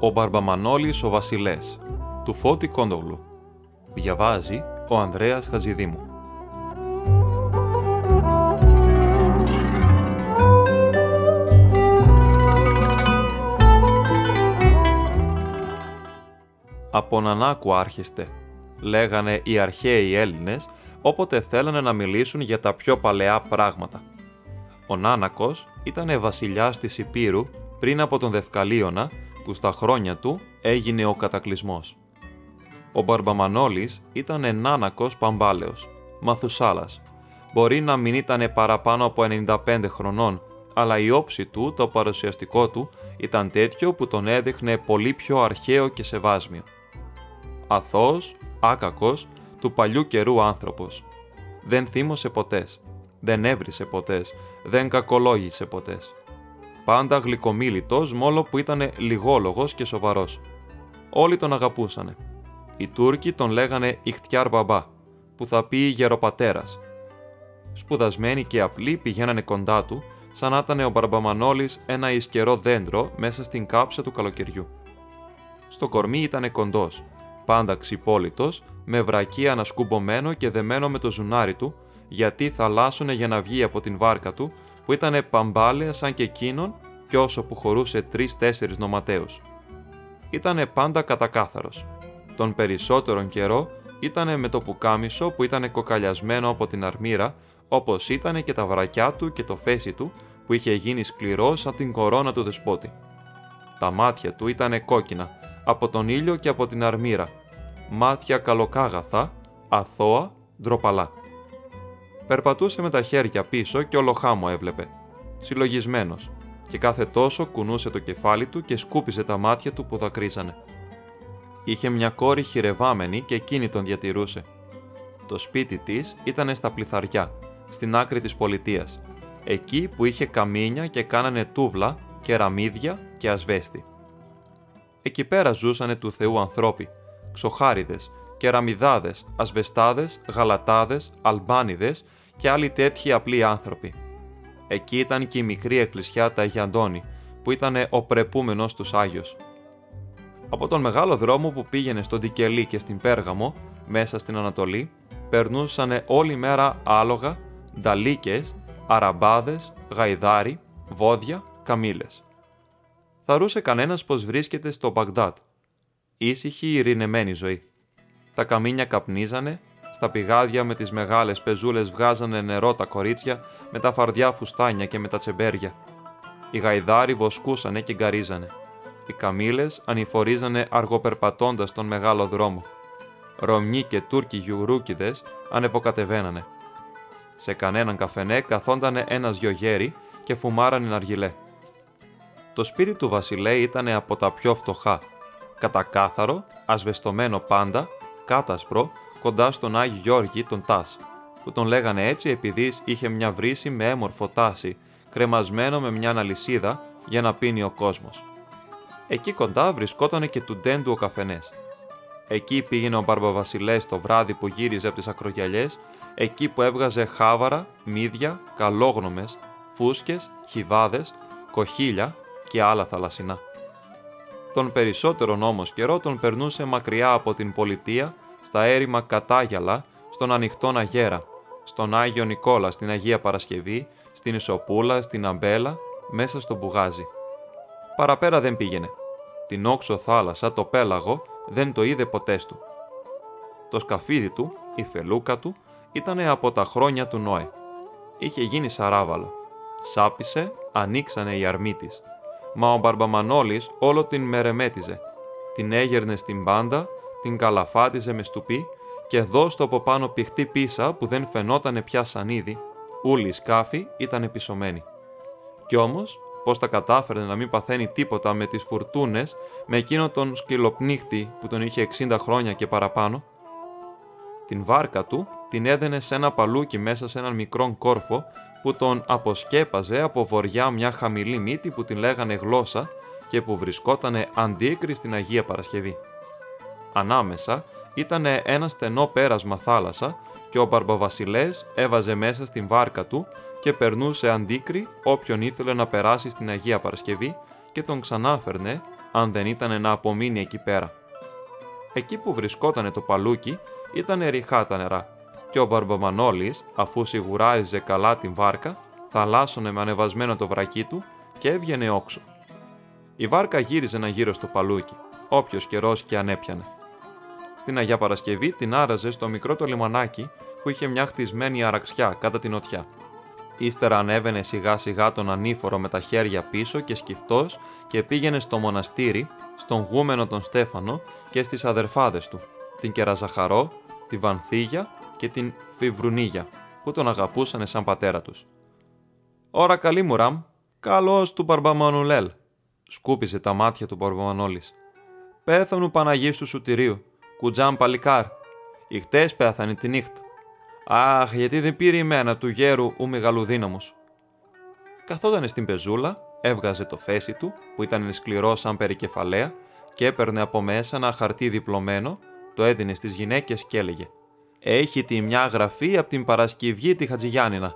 Ο Μπαρμπαμανόλης ο Βασιλές του Φώτη Κόντογλου Διαβάζει ο Ανδρέας Χαζηδήμου Από Νανάκου άρχιστε, λέγανε οι αρχαίοι Έλληνες όποτε θέλανε να μιλήσουν για τα πιο παλαιά πράγματα. Ο Νάνακος ήταν βασιλιάς της Υπήρου πριν από τον Δευκαλίωνα που στα χρόνια του έγινε ο κατακλυσμός. Ο Μπαρμπαμανόλης ήταν Νάνακος Παμπάλεος, Μαθουσάλας. Μπορεί να μην ήταν παραπάνω από 95 χρονών, αλλά η όψη του, το παρουσιαστικό του, ήταν τέτοιο που τον έδειχνε πολύ πιο αρχαίο και σεβάσμιο. Αθώος, άκακος, του παλιού καιρού άνθρωπος. Δεν θύμωσε ποτές, δεν έβρισε ποτές, δεν κακολόγησε ποτές. Πάντα γλυκομίλητος, μόλο που ήταν λιγόλογος και σοβαρός. Όλοι τον αγαπούσανε. Οι Τούρκοι τον λέγανε Ιχτιάρ Μπαμπά, που θα πει γεροπατέρας. Σπουδασμένοι και απλοί πηγαίνανε κοντά του, σαν να ήταν ο Μπαρμπαμανόλης ένα ισκερό δέντρο μέσα στην κάψα του καλοκαιριού. Στο κορμί ήταν κοντός, πάντα ξυπόλυτος, με βρακί ανασκουμπομένο και δεμένο με το ζουνάρι του, γιατί θαλάσσωνε για να βγει από την βάρκα του, που ήταν παμπάλαια σαν και εκείνον κι όσο που χωρούσε τρει-τέσσερι νοματέους. Ήτανε πάντα κατακάθαρος. Τον περισσότερον καιρό ήτανε με το πουκάμισο που ήταν κοκαλιασμένο από την αρμύρα, όπως ήταν και τα βρακιά του και το φέση του που είχε γίνει σκληρό σαν την κορώνα του δεσπότη. Τα μάτια του ήταν κόκκινα, από τον ήλιο και από την αρμύρα, μάτια καλοκάγαθα, αθώα, ντροπαλά. Περπατούσε με τα χέρια πίσω και όλο χάμο έβλεπε, συλλογισμένος, και κάθε τόσο κουνούσε το κεφάλι του και σκούπιζε τα μάτια του που δακρύζανε. Είχε μια κόρη χειρευάμενη και εκείνη τον διατηρούσε. Το σπίτι της ήταν στα πληθαριά, στην άκρη της πολιτείας, εκεί που είχε καμίνια και κάνανε τούβλα, κεραμίδια και ασβέστη. Εκεί πέρα ζούσανε του Θεού ανθρώποι, ξοχάριδες, κεραμιδάδες, ασβεστάδες, γαλατάδες, αλμπάνιδες και άλλοι τέτοιοι απλοί άνθρωποι. Εκεί ήταν και η μικρή εκκλησιά τα Αγιαντώνη, που ήταν ο πρεπούμενος τους Άγιος. Από τον μεγάλο δρόμο που πήγαινε στον Τικελή και στην Πέργαμο, μέσα στην Ανατολή, περνούσαν όλη μέρα άλογα, νταλίκες, αραμπάδες, γαϊδάρι, βόδια, καμήλες. Θαρούσε κανένας πως βρίσκεται στο Μπαγδάτ. Ήσυχη ειρηνεμένη ζωή. Τα καμίνια καπνίζανε, στα πηγάδια με τις μεγάλες πεζούλες βγάζανε νερό τα κορίτσια με τα φαρδιά φουστάνια και με τα τσεμπέρια. Οι γαϊδάροι βοσκούσανε και γκαρίζανε. Οι καμήλες ανηφορίζανε αργοπερπατώντας τον μεγάλο δρόμο. Ρωμνοί και Τούρκοι γιουρούκιδες ανεβοκατεβαίνανε. Σε κανέναν καφενέ καθόντανε ένας δυο γέροι και φουμάρανε αργιλέ. Το σπίτι του Βασιλέ ήταν από τα πιο φτωχά, κατακάθαρο, ασβεστομένο πάντα, κάτασπρο, κοντά στον Άγιο Γιώργη τον Τάς, που τον λέγανε έτσι επειδή είχε μια βρύση με έμορφο τάση, κρεμασμένο με μια αλυσίδα για να πίνει ο κόσμος. Εκεί κοντά βρισκόταν και του ντέντου ο καφενές. Εκεί πήγαινε ο Μπαρμπαβασιλές το βράδυ που γύριζε από τις ακρογιαλιές, εκεί που έβγαζε χάβαρα, μύδια, καλόγνομες, φούσκες, χιβάδες, κοχύλια και άλλα θαλασσινά. Τον περισσότερον όμως καιρό τον περνούσε μακριά από την πολιτεία στα έρημα Κατάγιαλα, στον ανοιχτόν Αγέρα, στον Άγιο Νικόλα, στην Αγία Παρασκευή, στην Ισοπούλα, στην Αμπέλα, μέσα στο Μπουγάζι. Παραπέρα δεν πήγαινε. Την όξο θάλασσα, το πέλαγο, δεν το είδε ποτέ του. Το σκαφίδι του, η φελούκα του, ήταν από τα χρόνια του Νόε. Είχε γίνει σαράβαλο. Σάπισε, ανοίξανε οι αρμοί της. Μα ο Μπαρμπαμανόλης όλο την μερεμέτιζε. Την έγερνε στην πάντα την καλαφάτιζε με στουπί και δώστο από πάνω πηχτή πίσα που δεν φαινότανε πια σανίδι, όλοι οι σκάφη ήταν επισωμένοι. Κι όμως, πώς τα κατάφερε να μην παθαίνει τίποτα με τις φουρτούνες, με εκείνο τον σκυλοπνίχτη που τον είχε 60 χρόνια και παραπάνω. Την βάρκα του την έδαινε σε ένα παλούκι μέσα σε έναν μικρόν κόρφο που τον αποσκέπαζε από βοριά μια χαμηλή μύτη που την λέγανε γλώσσα και που βρισκότανε αντίκρι στην Αγία Παρασκευή. Ανάμεσα ήταν ένα στενό πέρασμα θάλασσα και ο Μπαρμπαβασιλές έβαζε μέσα στην βάρκα του και περνούσε αντίκρι όποιον ήθελε να περάσει στην Αγία Παρασκευή και τον ξανάφερνε αν δεν ήταν να απομείνει εκεί πέρα. Εκεί που βρισκόταν το παλούκι ήταν ριχά τα νερά και ο Μπαρμπαμανόλης, αφού σιγουράριζε καλά την βάρκα, θαλάσσωνε με ανεβασμένο το βρακί του και έβγαινε όξο. Η βάρκα γύριζε ένα γύρο στο παλούκι, όποιος καιρός και ανέπιανε. Στην Αγία Παρασκευή την άραζε στο μικρό το λιμανάκι που είχε μια χτισμένη αραξιά κατά την οτιά. Ύστερα ανέβαινε σιγά σιγά τον ανήφορο με τα χέρια πίσω και σκυφτός και πήγαινε στο μοναστήρι, στον γούμενο τον Στέφανο και στις αδερφάδες του, την Κεραζαχαρό, τη Βανθίγια και την Φιβρουνίγια, που τον αγαπούσαν σαν πατέρα τους. «Ωρα καλή μου, Ραμ, καλός του Μπαρμπαμανουλέλ», σκούπιζε τα μάτια του Μπαρμπαμανόλης. «Πέθανου Παναγί του Σουτηρίου, κουτζάμ παλικάρ, ηχτές πέθανε τη νύχτα. Αχ, γιατί δεν πήρε η μένα του γέρου ου μεγαλουδύναμος». Καθόταν στην πεζούλα, έβγαζε το φέση του, που ήταν σκληρό σαν περικεφαλαία, και έπαιρνε από μέσα ένα χαρτί διπλωμένο, το έδινε στις γυναίκες και έλεγε «Έχει τη μια γραφή από την Παρασκευή τη Χατζηγιάννηνα.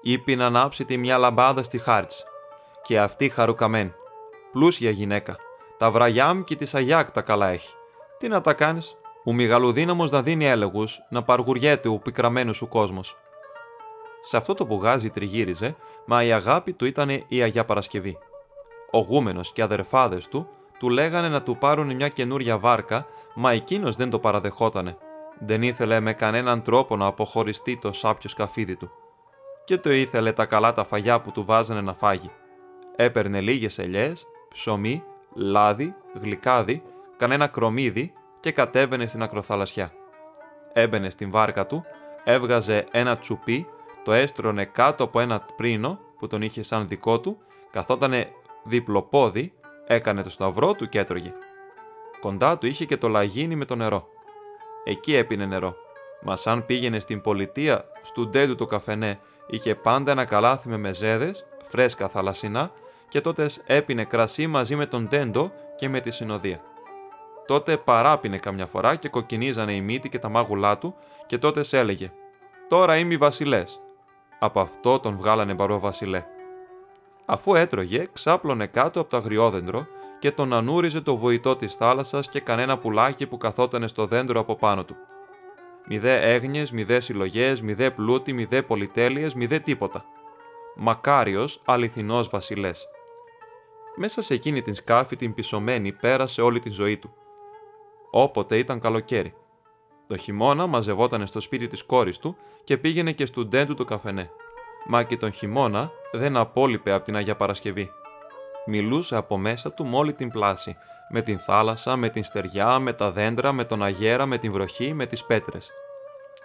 Είπε να ανάψει τη μια λαμπάδα στη Χάρτς. Και αυτή χαρουκαμένη. Πλούσια γυναίκα. Τα βραγιάμ και της Αγιάκ τα καλά έχει. Τι να τα κάνεις, ο μεγαλοδύναμος να δίνει έλεγους, να παργουριέται ο πικραμένος σου κόσμος. Σε αυτό το πουγάζι τριγύριζε, μα η αγάπη του ήταν η Αγιά Παρασκευή. Ο γούμενος και αδερφάδες του του λέγανε να του πάρουν μια καινούρια βάρκα, μα εκείνος δεν το παραδεχότανε. Δεν ήθελε με κανέναν τρόπο να αποχωριστεί το σάπιο σκαφίδι του. Και το ήθελε τα καλά τα φαγιά που του βάζανε να φάγει. Έπαιρνε λίγες ελιές, ψωμί, λάδι, γλυκάδι, κανένα κρομίδι και κατέβαινε στην ακροθαλασσιά. Έμπαινε στην βάρκα του, έβγαζε ένα τσουπί, το έστρωνε κάτω από ένα πρίνο που τον είχε σαν δικό του, καθότανε διπλοπόδι Έκανε το σταυρό του και έτρωγε. Κοντά του είχε και το λαγίνι με το νερό. Εκεί έπινε νερό. Μα αν πήγαινε στην πολιτεία, στου ντέντου το καφενέ, είχε πάντα ένα καλάθι με μεζέδες, φρέσκα θαλασσινά, και τότε έπινε κρασί μαζί με τον ντέντο και με τη συνοδεία. Τότε παράπινε καμιά φορά και κοκκινίζανε η μύτη και τα μάγουλά του, και τότε έλεγε: Τώρα είμαι βασιλές. Από αυτό τον βγάλανε βασιλέ. Αφού έτρωγε, ξάπλωνε κάτω από το αγριόδεντρο και τον ανούριζε το βοητό της θάλασσας και κανένα πουλάκι που καθότανε στο δέντρο από πάνω του. Μηδέ έγνιε, μηδέ συλλογές, μηδέ πλούτη, μηδέ πολυτέλειες, μηδέ τίποτα. Μακάριος, αληθινός βασιλές. Μέσα σε εκείνη την σκάφη την πισωμένη πέρασε όλη τη ζωή του. Όποτε ήταν καλοκαίρι. Το χειμώνα μαζευόταν στο σπίτι της κόρης του και πήγαινε και στου ντέντου του καφενέ μα και τον χειμώνα δεν απόλυπε από την Αγία Παρασκευή. Μιλούσε από μέσα του με όλη την πλάση, με την θάλασσα, με την στεριά, με τα δέντρα, με τον αγέρα, με την βροχή, με τις πέτρες.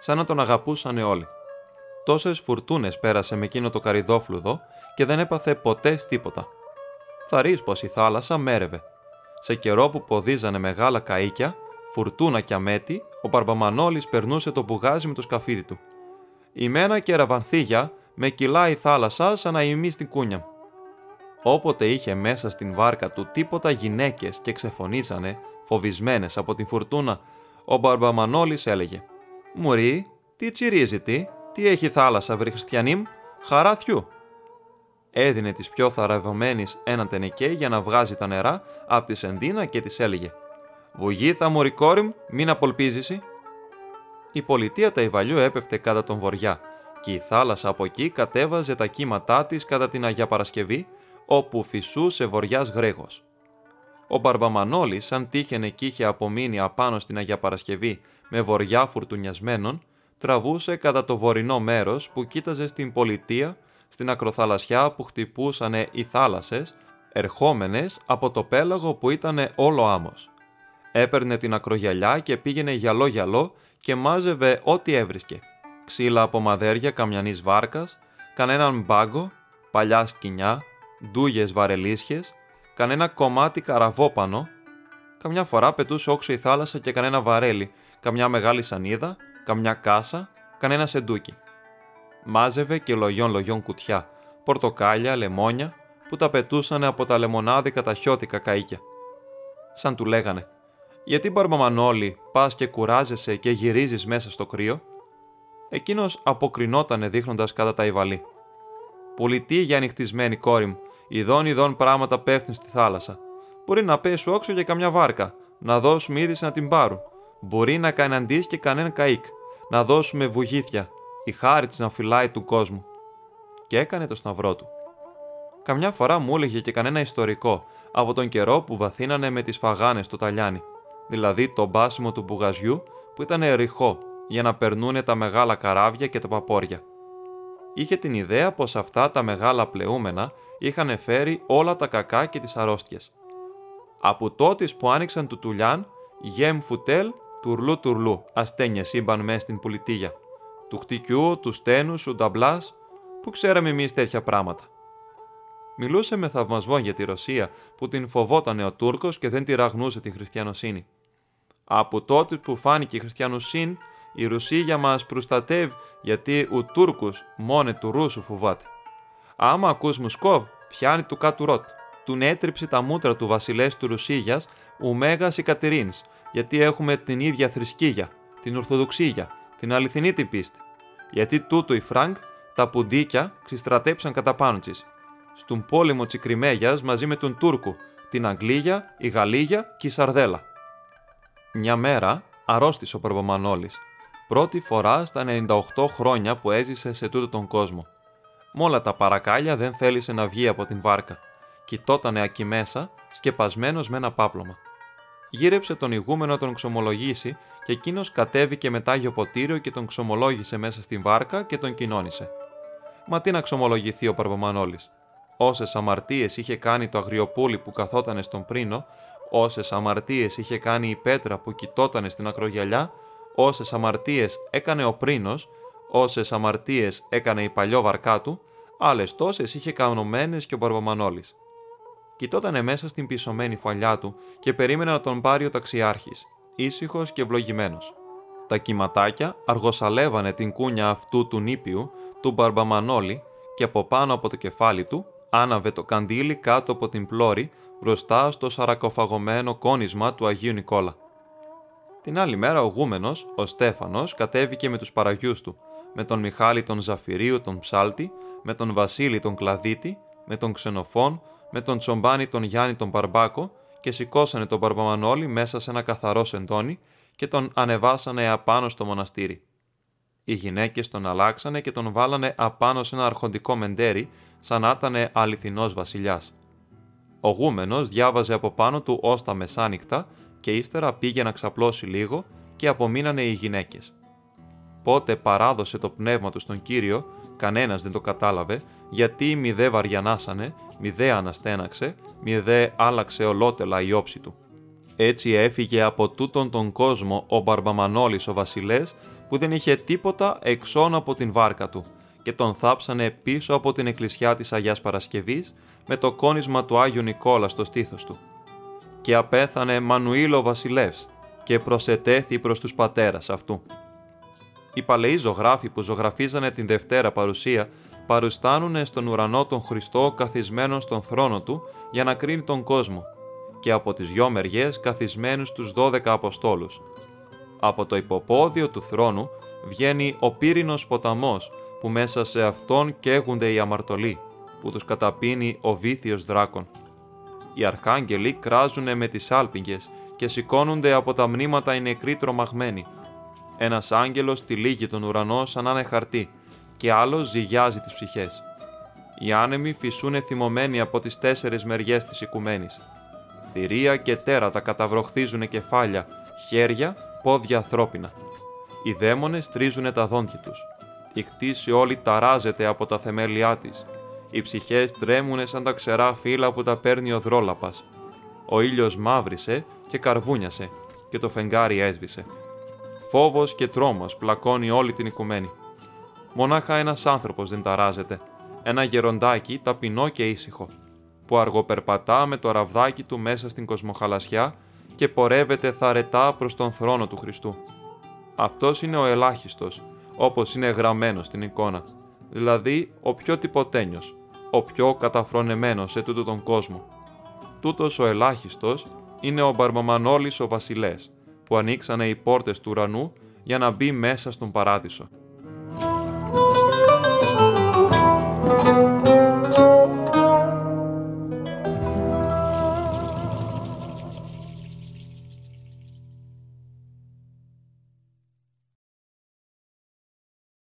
Σαν να τον αγαπούσαν όλοι. Τόσες φουρτούνες πέρασε με εκείνο το καριδόφλουδο και δεν έπαθε ποτέ τίποτα. Θα πως η θάλασσα μέρευε. Σε καιρό που ποδίζανε μεγάλα καΐκια, φουρτούνα και αμέτη, ο Παρπαμανόλης περνούσε το μπουγάζι με το σκαφίδι του. Η μένα και ραβανθίγια με κυλάει η θάλασσα σαν να ημείς στην κούνια. Όποτε είχε μέσα στην βάρκα του τίποτα γυναίκες και ξεφωνήσανε, φοβισμένες από την φουρτούνα, ο Μπαρμπαμανόλης έλεγε «Μουρί, τι τσιρίζει τι, τι έχει θάλασσα βρει χριστιανίμ, χαράθιου». Έδινε της πιο θαραβωμένης έναν τενεκέ για να βγάζει τα νερά από τη σεντίνα και της έλεγε «Βουγήθα μωρή κόρη μην απολπίζεσαι». Η πολιτεία τα Ιβαλιού έπεφτε κατά τον βοριά και η θάλασσα από εκεί κατέβαζε τα κύματά της κατά την Αγία Παρασκευή, όπου φυσούσε βοριάς γρέγος. Ο Μπαρμπαμανόλης, σαν τύχαινε κι είχε απομείνει απάνω στην Αγία Παρασκευή με βοριά φουρτουνιασμένων, τραβούσε κατά το βορεινό μέρος που κοίταζε στην πολιτεία, στην ακροθαλασσιά που χτυπούσαν οι θάλασσες, ερχόμενες από το πέλαγο που ήταν όλο άμμος. Έπαιρνε την ακρογιαλιά και πήγαινε γυαλό-γυαλό και μάζευε ό,τι έβρισκε – ξύλα από μαδέρια καμιανής βάρκας, κανέναν μπάγκο, παλιά σκοινιά, ντούγες βαρελίσχες, κανένα κομμάτι καραβόπανο, καμιά φορά πετούσε όξω η θάλασσα και κανένα βαρέλι, καμιά μεγάλη σανίδα, καμιά κάσα, κανένα σεντούκι. Μάζευε και λογιών λογιών κουτιά, πορτοκάλια, λεμόνια, που τα πετούσαν από τα λεμονάδικα τα χιώτικα καΐκια. Σαν του λέγανε, γιατί Μπαρμπαμανόλη πας και κουράζεσαι και γυρίζεις μέσα στο κρύο, εκείνος αποκρινότανε δείχνοντας κατά τα υβαλή. Πολιτή για ανοιχτισμένη κόρη μου, ειδών ειδών πράγματα πέφτουν στη θάλασσα. Μπορεί να πέσει όξο για καμιά βάρκα, να δώσουμε είδηση να την πάρουν. Μπορεί να καναντήσει και κανένα καίκ, να δώσουμε βουγήθια, η χάρη της να φυλάει του κόσμου. Και έκανε το σταυρό του. Καμιά φορά μου έλεγε και κανένα ιστορικό από τον καιρό που βαθύνανε με τις φαγάνες στο ταλιάνι, δηλαδή το μπάσιμο του μπουγαζιού που ήταν ρηχό για να περνούν τα μεγάλα καράβια και τα παπόρια. Είχε την ιδέα πως αυτά τα μεγάλα πλεούμενα είχαν φέρει όλα τα κακά και τις αρρώστιες. Από τότε που άνοιξαν του τουλιάν, γεμ φουτέλ, τουρλού τουρλού, ασθένειε σύμπαν μέσα στην πολιτεία. Του χτυκιού, του στένου, του νταμπλά, που ξέραμε εμείς τέτοια πράγματα. Μιλούσε με θαυμασμό για τη Ρωσία που την φοβόταν ο Τούρκος και δεν τη ραγνούσε την χριστιανοσύνη. Από τότε που φάνηκε η χριστιανοσύνη, η Ρωσία μας προστατεύει γιατί ο Τούρκος μόνε του Ρούσου φοβάται. Άμα ακούς Μουσκόβ, πιάνει του κάτου ρότ. Του έτριψε τα μούτρα του βασιλές του Ρουσίγιας, ο Μέγας Ικατερίνης, γιατί έχουμε την ίδια θρησκεία, την Ορθοδοξία, την αληθινή την πίστη. Γιατί τούτο οι Φραγκ, τα πουντίκια, ξιστρατέψαν κατά πάνω της. Στον πόλεμο Τσικριμέγιας μαζί με τον Τούρκο, την Αγγλία, η Γαλλία και η Σαρδέλα. Μια μέρα αρρώστησε ο Παρπομανόλης. Πρώτη φορά στα 98 χρόνια που έζησε σε τούτο τον κόσμο. Με όλα τα παρακάλια δεν θέλησε να βγει από την βάρκα. Κοιτότανε ακεί μέσα, σκεπασμένος με ένα πάπλωμα. Γύρεψε τον ηγούμενο να τον ξομολογήσει και εκείνος κατέβηκε με τάγιο ποτήριο και τον ξομολόγησε μέσα στην βάρκα και τον κοινώνησε. Μα τι να ξομολογηθεί ο Παρπομανόλη. Όσες αμαρτίες είχε κάνει το αγριοπούλι που καθότανε στον πρίνο, όσες αμαρτίες είχε κάνει η πέτρα που κοιτότανε στην ακρογιαλιά, όσες αμαρτίες έκανε ο πρίνος, όσες αμαρτίες έκανε η παλιό βαρκά του, άλλες τόσες είχε κανωμένες και ο Παρπομανόλη. Κοιτότανε μέσα στην πισωμένη φαλιά του και περίμενε να τον πάρει ο ταξιάρχης, ήσυχος και ευλογημένος. Τα κυματάκια αργοσαλεύανε την κούνια αυτού του νήπιου, του Μπαρμπαμανόλη, και από πάνω από το κεφάλι του άναβε το καντήλι κάτω από την πλώρη μπροστά στο σαρακοφαγωμένο κόνισμα του Αγίου Νικόλα. Την άλλη μέρα ο γούμενος, ο Στέφανος, κατέβηκε με τους παραγιούς του, με τον Μιχάλη τον Ζαφυρίου τον Ψάλτη, με τον Βασίλη τον Κλαδίτη, με τον Ξενοφών, με τον Τσομπάνη τον Γιάννη τον Παρμπάκο και σηκώσανε τον Παρπαμανόλη μέσα σε ένα καθαρό σεντόνι και τον ανεβάσανε απάνω στο μοναστήρι. Οι γυναίκες τον αλλάξανε και τον βάλανε απάνω σε ένα αρχοντικό μεντέρι, σαν να ήταν αληθινός βασιλιάς. Ο γούμενος διάβαζε από πάνω του ως τα μεσάνυχτα και ύστερα πήγε να ξαπλώσει λίγο και απομείνανε οι γυναίκες. Πότε παράδοσε το πνεύμα του στον Κύριο, κανένας δεν το κατάλαβε, γιατί μη δε βαριανάσανε, μη δε αναστέναξε, μη δε άλλαξε ολότελα η όψη του. Έτσι έφυγε από τούτον τον κόσμο ο Μπαρμπαμανόλης ο βασιλές, που δεν είχε τίποτα εξών από την βάρκα του, και τον θάψανε πίσω από την εκκλησιά της Αγιάς Παρασκευής, με το κόνισμα του Άγιου Νικόλα στο στήθος του και απέθανε Μανουήλο βασιλεύς και προσετέθη προς τους πατέρας αυτού. Οι παλαιοί ζωγράφοι που ζωγραφίζανε την Δευτέρα παρουσία παρουστάνουν στον ουρανό τον Χριστό καθισμένος στον θρόνο του για να κρίνει τον κόσμο και από τις δυο μεριές καθισμένους τους δώδεκα Αποστόλους. Από το υποπόδιο του θρόνου βγαίνει ο πύρινος ποταμός που μέσα σε αυτόν καίγονται οι αμαρτωλοί, που τους καταπίνει ο βήθιος δράκων οι αρχάγγελοι κράζουν με τις άλπιγγες και σηκώνονται από τα μνήματα οι νεκροί τρομαγμένοι. Ένας άγγελος τυλίγει τον ουρανό σαν να είναι χαρτί και άλλος ζυγιάζει τις ψυχές. Οι άνεμοι φυσούν θυμωμένοι από τις τέσσερις μεριές της οικουμένης. Θηρία και τέρατα καταβροχθίζουν κεφάλια, χέρια, πόδια ανθρώπινα. Οι δαίμονες τρίζουν τα δόντια τους. Η κτήση όλη ταράζεται από τα θεμέλια της οι ψυχές τρέμουνε σαν τα ξερά φύλλα που τα παίρνει ο δρόλαπας. Ο ήλιος μαύρισε και καρβούνιασε και το φεγγάρι έσβησε. Φόβος και τρόμος πλακώνει όλη την οικουμένη. Μονάχα ένας άνθρωπος δεν ταράζεται. Ένα γεροντάκι ταπεινό και ήσυχο, που αργοπερπατά με το ραβδάκι του μέσα στην κοσμοχαλασιά και πορεύεται θαρετά προς τον θρόνο του Χριστού. Αυτός είναι ο ελάχιστος, όπως είναι γραμμένος στην εικόνα, δηλαδή ο πιο τυποτένιος, ο πιο καταφρονεμένος σε τούτο τον κόσμο. Τούτος ο ελάχιστος είναι ο Μπαρμαμανόλης ο βασιλές, που ανοίξανε οι πόρτες του ουρανού για να μπει μέσα στον παράδεισο.